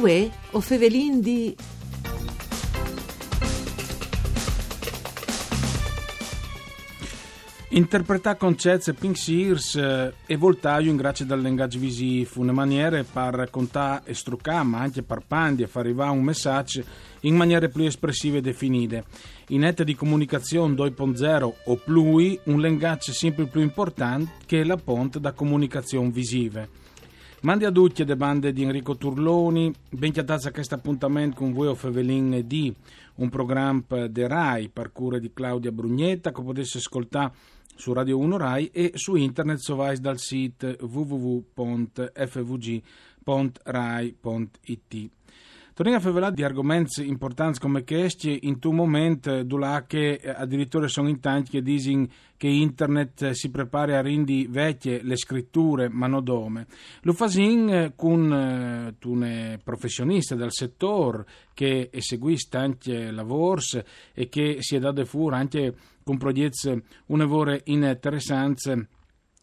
Uè, o fevelin di... Interpretare concetti pensiers eh, e voltaggio in grazie dal linguaggio visivo, una maniera per raccontare e struccare, ma anche per pandi e far arrivare un messaggio in maniere più espressive e definite. In ette di comunicazione 2.0 o plui, un linguaggio sempre più importante che è la ponte da comunicazione visive. Mandi a tutti le bande di Enrico Turloni, ben chiatazza a questo appuntamento con voi o Fevelin di un programma de RAI, per di Claudia Brugnetta, che potesse ascoltare su Radio 1 Rai e su internet sovais dal sito www.fvg.rai.it. Torniamo a favelare di argomenti importanti come questi in un momento dove che addirittura sono in tanti che dicono che internet si prepara a rendi vecchie le scritture ma non dome. Lo fasin con eh, un professionista del settore che eseguisce tanti lavori e che si è dato fuori anche con progetti un'evore interessanti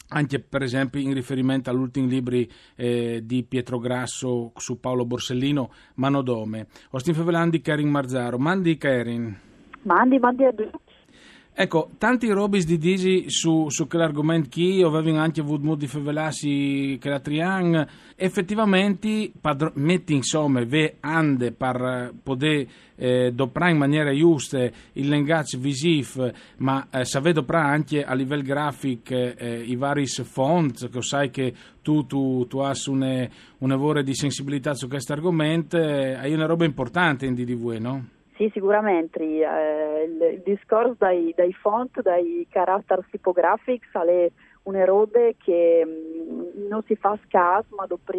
anche per esempio in riferimento all'ultimo libro eh, di Pietro Grasso su Paolo Borsellino, Manodome. Ostin Fevelandi, Karin Marzaro. Mandi Karin. Mandi, mandi a tutti. Ecco, tanti robis di disi su, su quell'argomento che avevo anche avuto modo di favelarsi che la Triang, effettivamente padro, metti insomma ve ande per poter eh, doprare in maniera giusta il linguaggio visivo, ma eh, sapere doprare anche a livello grafico eh, i vari font, che sai che tu, tu, tu hai un lavoro di sensibilità su questo argomento, eh, hai una roba importante in DDV, no? Sì, sicuramente. Eh, il, discorso dai, dai, font, dai caratteri tipografici, è una roba che mh, mm, non si fa scaso, ma dopo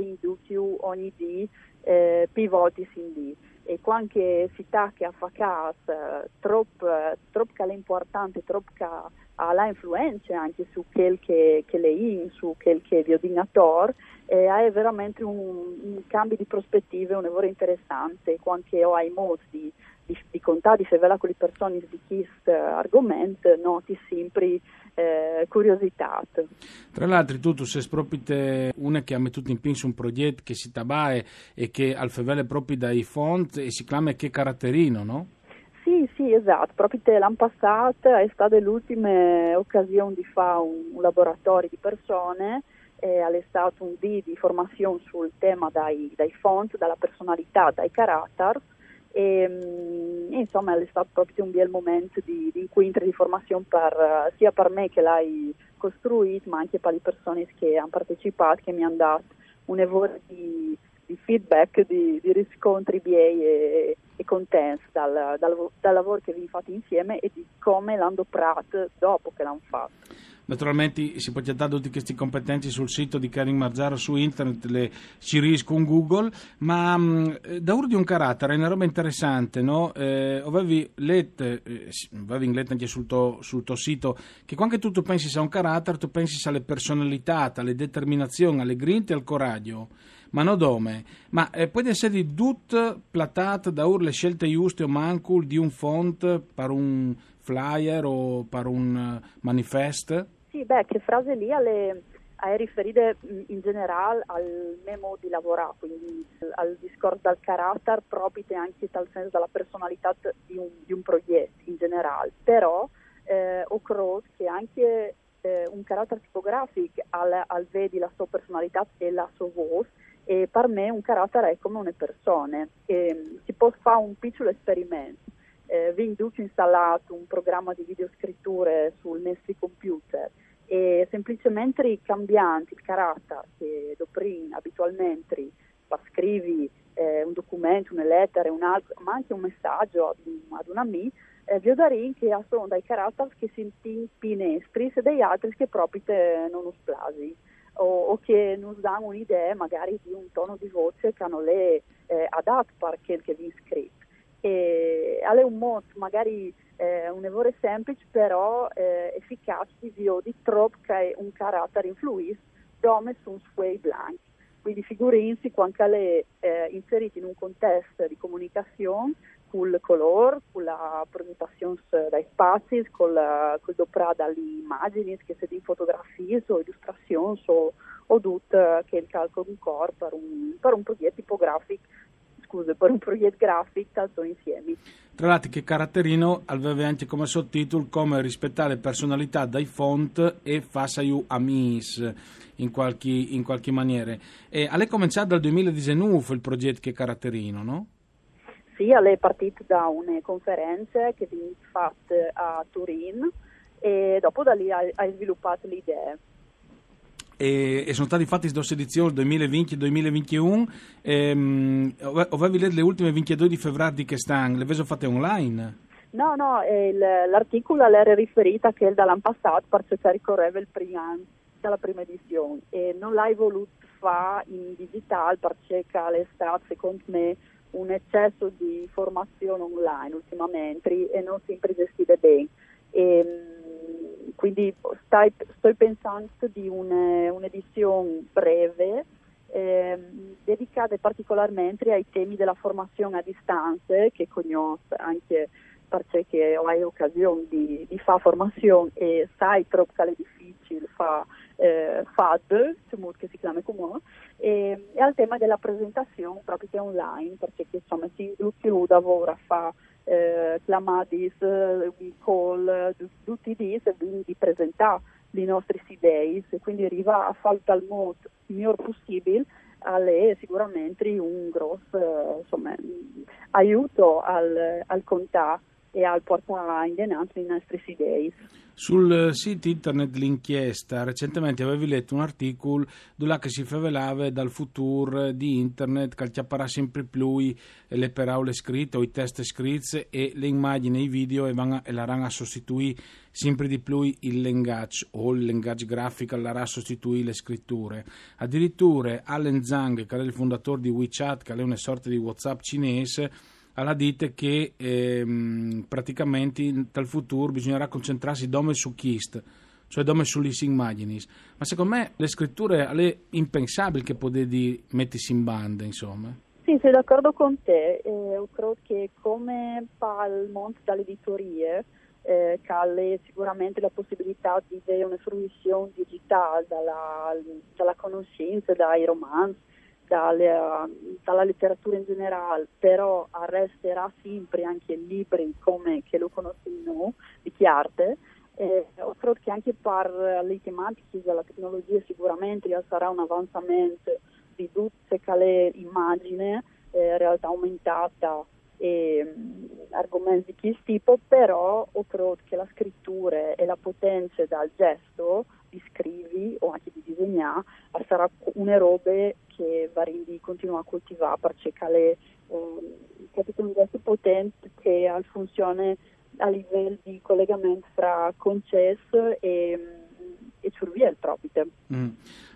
più ogni dì, eh, più volte si dì. E quando si tacca a fare caso, eh, troppo, troppo che è importante, troppo ha influenza anche su quel che, che le in, su quel che è l'ordinatore, eh, è veramente un, un, cambio di prospettive, un lavoro interessante, quando ho ai modi di di, di contare, di fare con le persone di questo argomento, noti sempre eh, curiosità. Tra l'altro, tu, tu sei proprio una che ha messo in pinso un progetto che si tabae e che al fevele proprio dai font e si chiama che caratterino, no? Sì, sì, esatto. Proprio l'anno passato è stata l'ultima occasione di fare un, un laboratorio di persone e è stato un D di formazione sul tema dai, dai font, dalla personalità, dai caratteri e, mm, e, insomma è stato proprio un bel momento di, di incontro di formazione per, sia per me che l'hai costruito ma anche per le persone che hanno partecipato che mi hanno dato un evento di, di, feedback, di, di riscontri miei e, e contenti dal, dal, dal, lavoro che vi fate insieme e di come l'hanno prato dopo che l'hanno fatto. Naturalmente si può dare tutte queste competenze sul sito di Karin Marzaro su internet, le ci riesco con Google, ma mh, mm, da uro di un carattere è una roba interessante, no? Eh, avevi letto, eh, avevi letto anche sul tuo, sul tuo, sito, che quando tu pensi a un carattere, tu pensi alle personalità, alle determinazioni, alle grinte e al coraggio ma non dome. Ma eh, può essere tutto plattato da ur le scelte giuste o manco di un font per un flyer o per un uh, manifesto? Sì, beh, che frase lì alle, è riferita in generale al memo di lavorare, quindi al discorso del carattere proprio anche dal senso della personalità di un, di un progetto in generale. Però eh, creduto che anche eh, un carattere tipografico al, al vedi la sua personalità e la sua voce e per me un carattere è come una persona. E, si può fare un piccolo esperimento. Eh, vi induce installato un programma di videoscritture sul nostro computer e semplicemente cambiando il carattere che doprin abitualmente scrivi eh, un documento, una lettera, un altro, ma anche un messaggio ad, un, ad un amico, eh, vi darei che sono dei caratteri che si pinestri e degli altri che proprio non splasi o, o, che non danno un'idea magari di un tono di voce che hanno le eh, adatto per quel che vi scritto. E è un modo magari eh, un lavoro semplice però eh, efficace di vio di troppo che un carattere influisce come su un suoi blanchi. Quindi figurinsi quando le eh, inseriti in un contesto di comunicazione con il colore, con la presentazione dai spazi, con il doppra dalle immagini, che se di fotografie o illustrazioni o, o tutto che il calcolo di un corpo per un, per un progetto tipografico scuse, per un progetto grafico sono insieme. Tra l'altro che caratterino aveva anche come sottotitolo come rispettare personalità dai font e fassa you amis in qualche, in qualche maniera. E è cominciato dal 2019 il progetto che caratterino, no? Sì, è partito da una conferenza che viene fatta a Turin e dopo da lì hai sviluppato l'idea. E, e, sono stati fatti due edizioni 2020-2021 ehm, avevi letto le ultime 22 di febbraio di quest'anno le avete fatte online? no no il, l'articolo era riferito a che dall'anno passato perché ricorreva il primo anno dalla prima edizione e non l'hai voluto fare in digitale perché è stato secondo me un eccesso di formazione online ultimamente e non sempre gestite bene e, ehm, quindi stai, sto pensando di un, un'edizione breve eh, dedicata particolarmente ai temi della formazione a distanza che conosco anche perché ho occasione di, di fare formazione e sai troppo che è difficile fare eh, FAD, che si chiama come, e, e al tema della presentazione proprio che è online perché insomma si include ora a fare eh, chiamadis, eh, call, tutti i di presentare le nostre idee e quindi arriva a fare tal modo il miglior possibile è sicuramente un grosso insomma, aiuto al, al contatto e al portare in denaro le nostre idee. Sul sito internet l'inchiesta recentemente avevi letto un articolo dove si favelava dal futuro di internet che ci apparà sempre più le parole scritte o i test scritti e le immagini e i video e, vanno, e la a sostituire sempre di più il linguaggio o il linguaggio grafico la a sostituire le scritture. Addirittura Allen Zhang, che è il fondatore di WeChat, che è una sorta di WhatsApp cinese, alla dite che ehm, praticamente dal futuro bisognerà concentrarsi dome su Kist, cioè dome sulle immagini. Ma secondo me le scritture è impensabile che potete mettersi in banda, insomma. Sì, sono d'accordo con te. Eh, credo che come fa il mondo dall'editoria, eh, ha sicuramente la possibilità di avere una fruizione digitale dalla, dalla conoscenza, dai romanzi, dalla, dalla letteratura in generale, però resterà sempre anche libri come che lo conoscono di chiarte. Eh, credo che anche per le tematiche della tecnologia sicuramente sarà un avanzamento di tutte le immagini, eh, realtà aumentata e um, argomenti di questo tipo, però credo che la scrittura e la potenza dal gesto di scrivi o anche di disegnare sarà una roba che Varindi continua a coltivare per cercare eh, un gesto potente che funziona a livello di collegamento fra concesso e, e cervello proprio. Mm.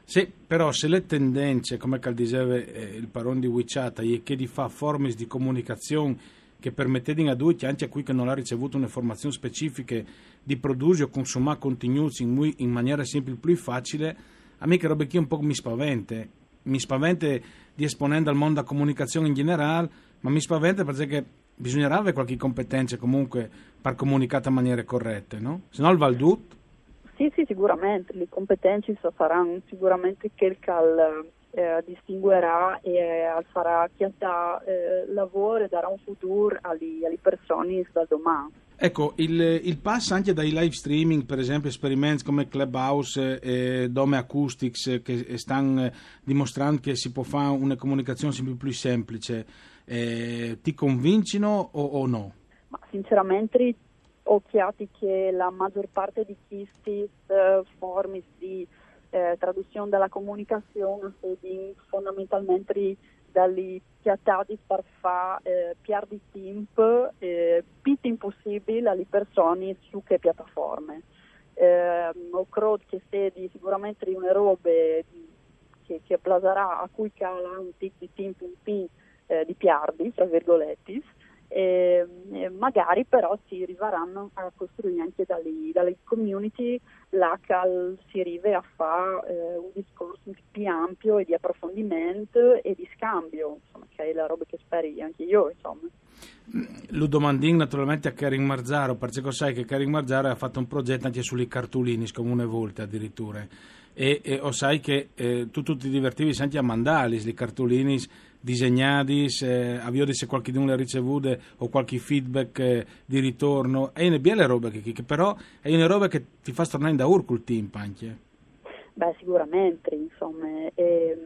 Sì, però se le tendenze, come diceva eh, il parone di WeChat, è che di fa forme di comunicazione che permettete a tutti, anche a chi non ha ricevuto un'informazione specifica, di produrre o consumare contenuti in, in maniera sempre più facile, a me che roba qui un po' mi spaventa. Mi spaventa di esponendo al mondo della comunicazione in generale, ma mi spaventa perché bisognerà avere qualche competenza comunque per comunicare in maniera corretta, no? Se no il Valdut. Sì, sì, sicuramente, le competenze saranno sicuramente che eh, distinguerà e eh, farà chi ha eh, lavoro e darà un futuro alle, persone da domani. Ecco, il, il, pass anche dai live streaming, per esempio esperimenti come Clubhouse e Dome Acoustics che stanno dimostrando che si può fare una comunicazione sempre più semplice, eh, ti convincono o, o, no? Ma sinceramente occhiati che la maggior parte di questi uh, forme di eh, traduzione della comunicazione di fondamentalmente dalle piattati per fare eh, piar di tempo eh, più impossibile alle persone su che piattaforme. Eh, credo che sia sicuramente una roba che, che plaserà a cui cala un tic di tempo in più eh, di piardi, tra virgolette, e, e magari però si arriveranno a costruire anche dalle, dalle community là che si arriva a fare eh, un discorso più ampio e di approfondimento e di scambio, insomma, che è la roba che speri anche io, insomma. lo domanding naturalmente a Karin Marzaro, perché sai che Karin Marzaro ha fatto un progetto anche sulle cartolini, come una volta addirittura. E, e o sai che eh, tu, tu ti divertivi anche a mandarli, le cartolini disegnati, eh, avvio se qualcuno le ha ricevute o qualche feedback eh, di ritorno. È una bella roba che, che, però è una roba che ti fa tornare da urco il team anche. Beh, sicuramente, insomma, eh,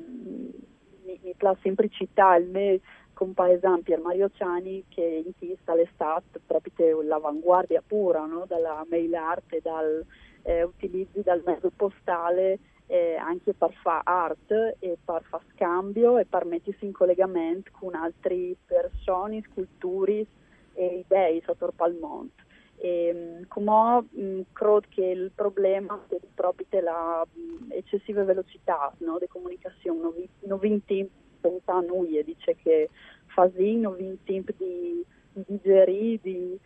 mi, mi piace sempre il compaesano Pier Mario Ciani che in chista l'estate proprio l'avanguardia pura no? dalla mail art e dal eh, utilizzi dal mezzo postale eh, anche per fare art e per fare scambio e per mettersi in collegamento con altre persone, sculturi e idee sotto il mondo. E, come mh, credo che il problema è proprio la mh, eccessiva velocità no, di comunicazione, non, vi, vinti pensa a noi e dice che fa sì, non vi tempo di, di digerire, di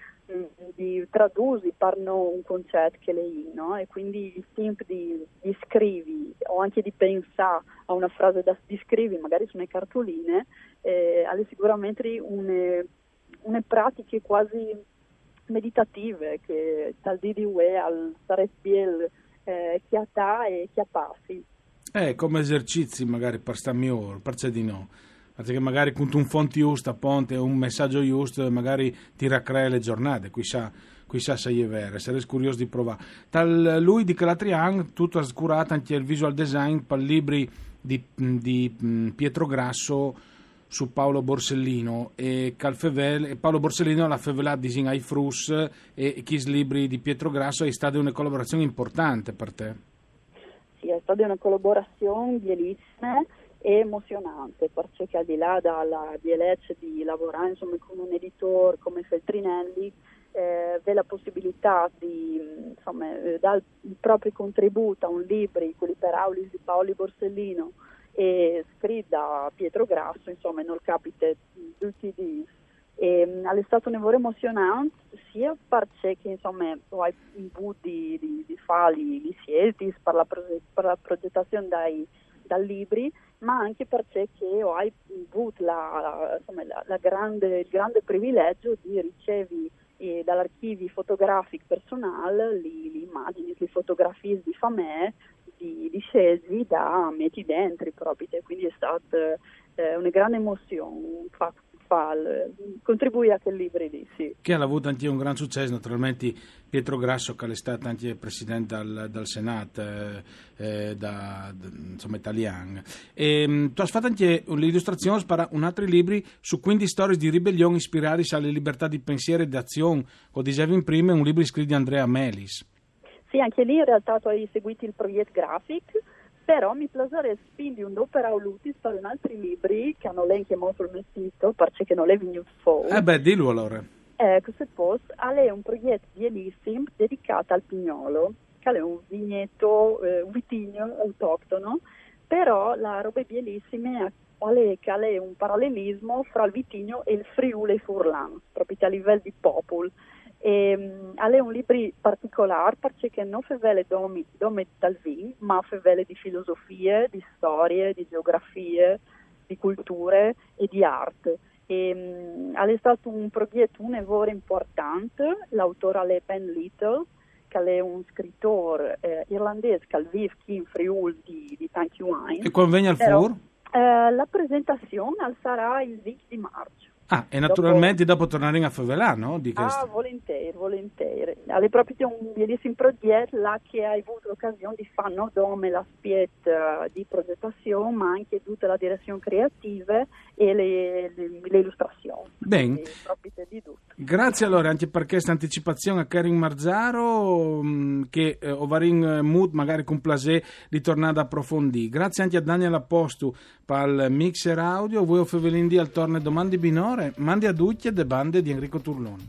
di tradurre, parlano un concetto che lei, no? E quindi il tempo di, di scrivi o anche di pensare a una frase da scrivi, magari sulle cartoline, eh, ha sicuramente une, une pratiche quasi meditative che dal di UE al stare spiel eh, chiatà e chiapassi. Eh, come esercizi magari per stare meglio, perché di no? Perché magari un fonte giusto, ponte un messaggio giusto, magari ti raccrea le giornate, qui sa, se è vero, sarei curioso di provare. Tal lui di Calatrian, tutto scurato anche il visual design per libri di, di mm, Pietro Grasso su Paolo Borsellino e Calfevel, Paolo Borsellino l'ha fevelato disegno ai Frus e Chis Libri di Pietro Grasso è stata una collaborazione importante per te. Sì, è stata una collaborazione bellissima e emozionante perché al di là dalla DLC di lavorare insomma, con un editore come Feltrinelli eh, la possibilità di insomma, eh, dare il proprio contributo a un libro, quelli per Aulis di Paoli Borsellino e scritto da Pietro Grasso, insomma non capite tutti i e, um, è stato un lavoro emozionante sia perché insomma hai avuto di, di, di fare gli scelti per la progettazione dai, dai libri ma anche perché ho avuto la, la, la grande, il grande privilegio di ricevere eh, dall'archivio fotografico personale le, immagini, le fotografie di famè di, di scesi da metti dentro proprio, quindi è stata eh, una grande emozione, fa, fa, contribuire a quel libro lì, sì. Che ha avuto anche un gran successo, naturalmente Pietro Grasso che è stato anche presidente dal, dal Senato, eh, eh da, insomma italiano. E, ehm, tu hai fatto anche l'illustrazione per un altro libro su 15 storie di ribellione ispirate alle libertà di pensiero e di azione, come dicevi prima, un libro scritto di Andrea Melis. Sì, anche lì in realtà tu hai seguito il progetto grafico però mi piacerebbe spingere un'opera o lutis per un altri libri che hanno lei che molto il mio sito perché non è venuto fuori. Eh beh, dillo allora. Ecco, se posso, è un progetto bellissimo dedicato al pignolo, che è un vigneto, eh, un vitigno autoctono, però la roba bellissima è che è un parallelismo fra il vitigno e il Friuli Furlan, proprio a livello di popolo. E, um, è un libro particolare perché non fa vele domi, domi dal vin, ma fa vele di filosofie, di storie, di geografie, di culture e di arte. E, um, è stato un progetto, un lavoro importante, l'autore è Ben Little, che è un scrittore eh, irlandese che vive qui in Friuli di, di tanti anni. E quando viene al Fur? Eh, la presentazione sarà il 20 di marzo. Ah, e naturalmente dopo, dopo tornare a Favelà, no? Di ah, volentieri, volentieri. È proprio un bellissimo progetto là che hai avuto l'occasione di fare non solo l'aspetto di progettazione, ma anche tutta la direzione creativa e le, le, le illustrazioni. Bene. Grazie allora anche per questa anticipazione a Karin Marzaro mm, che eh, Ovarin eh, Mood magari con plaisir di tornare ad approfondire. Grazie anche a Daniel Appostu per il mixer audio, voi o Fevelindi al torne domande binore, Signore, mandi a ducchi e de bande di Enrico Turloni.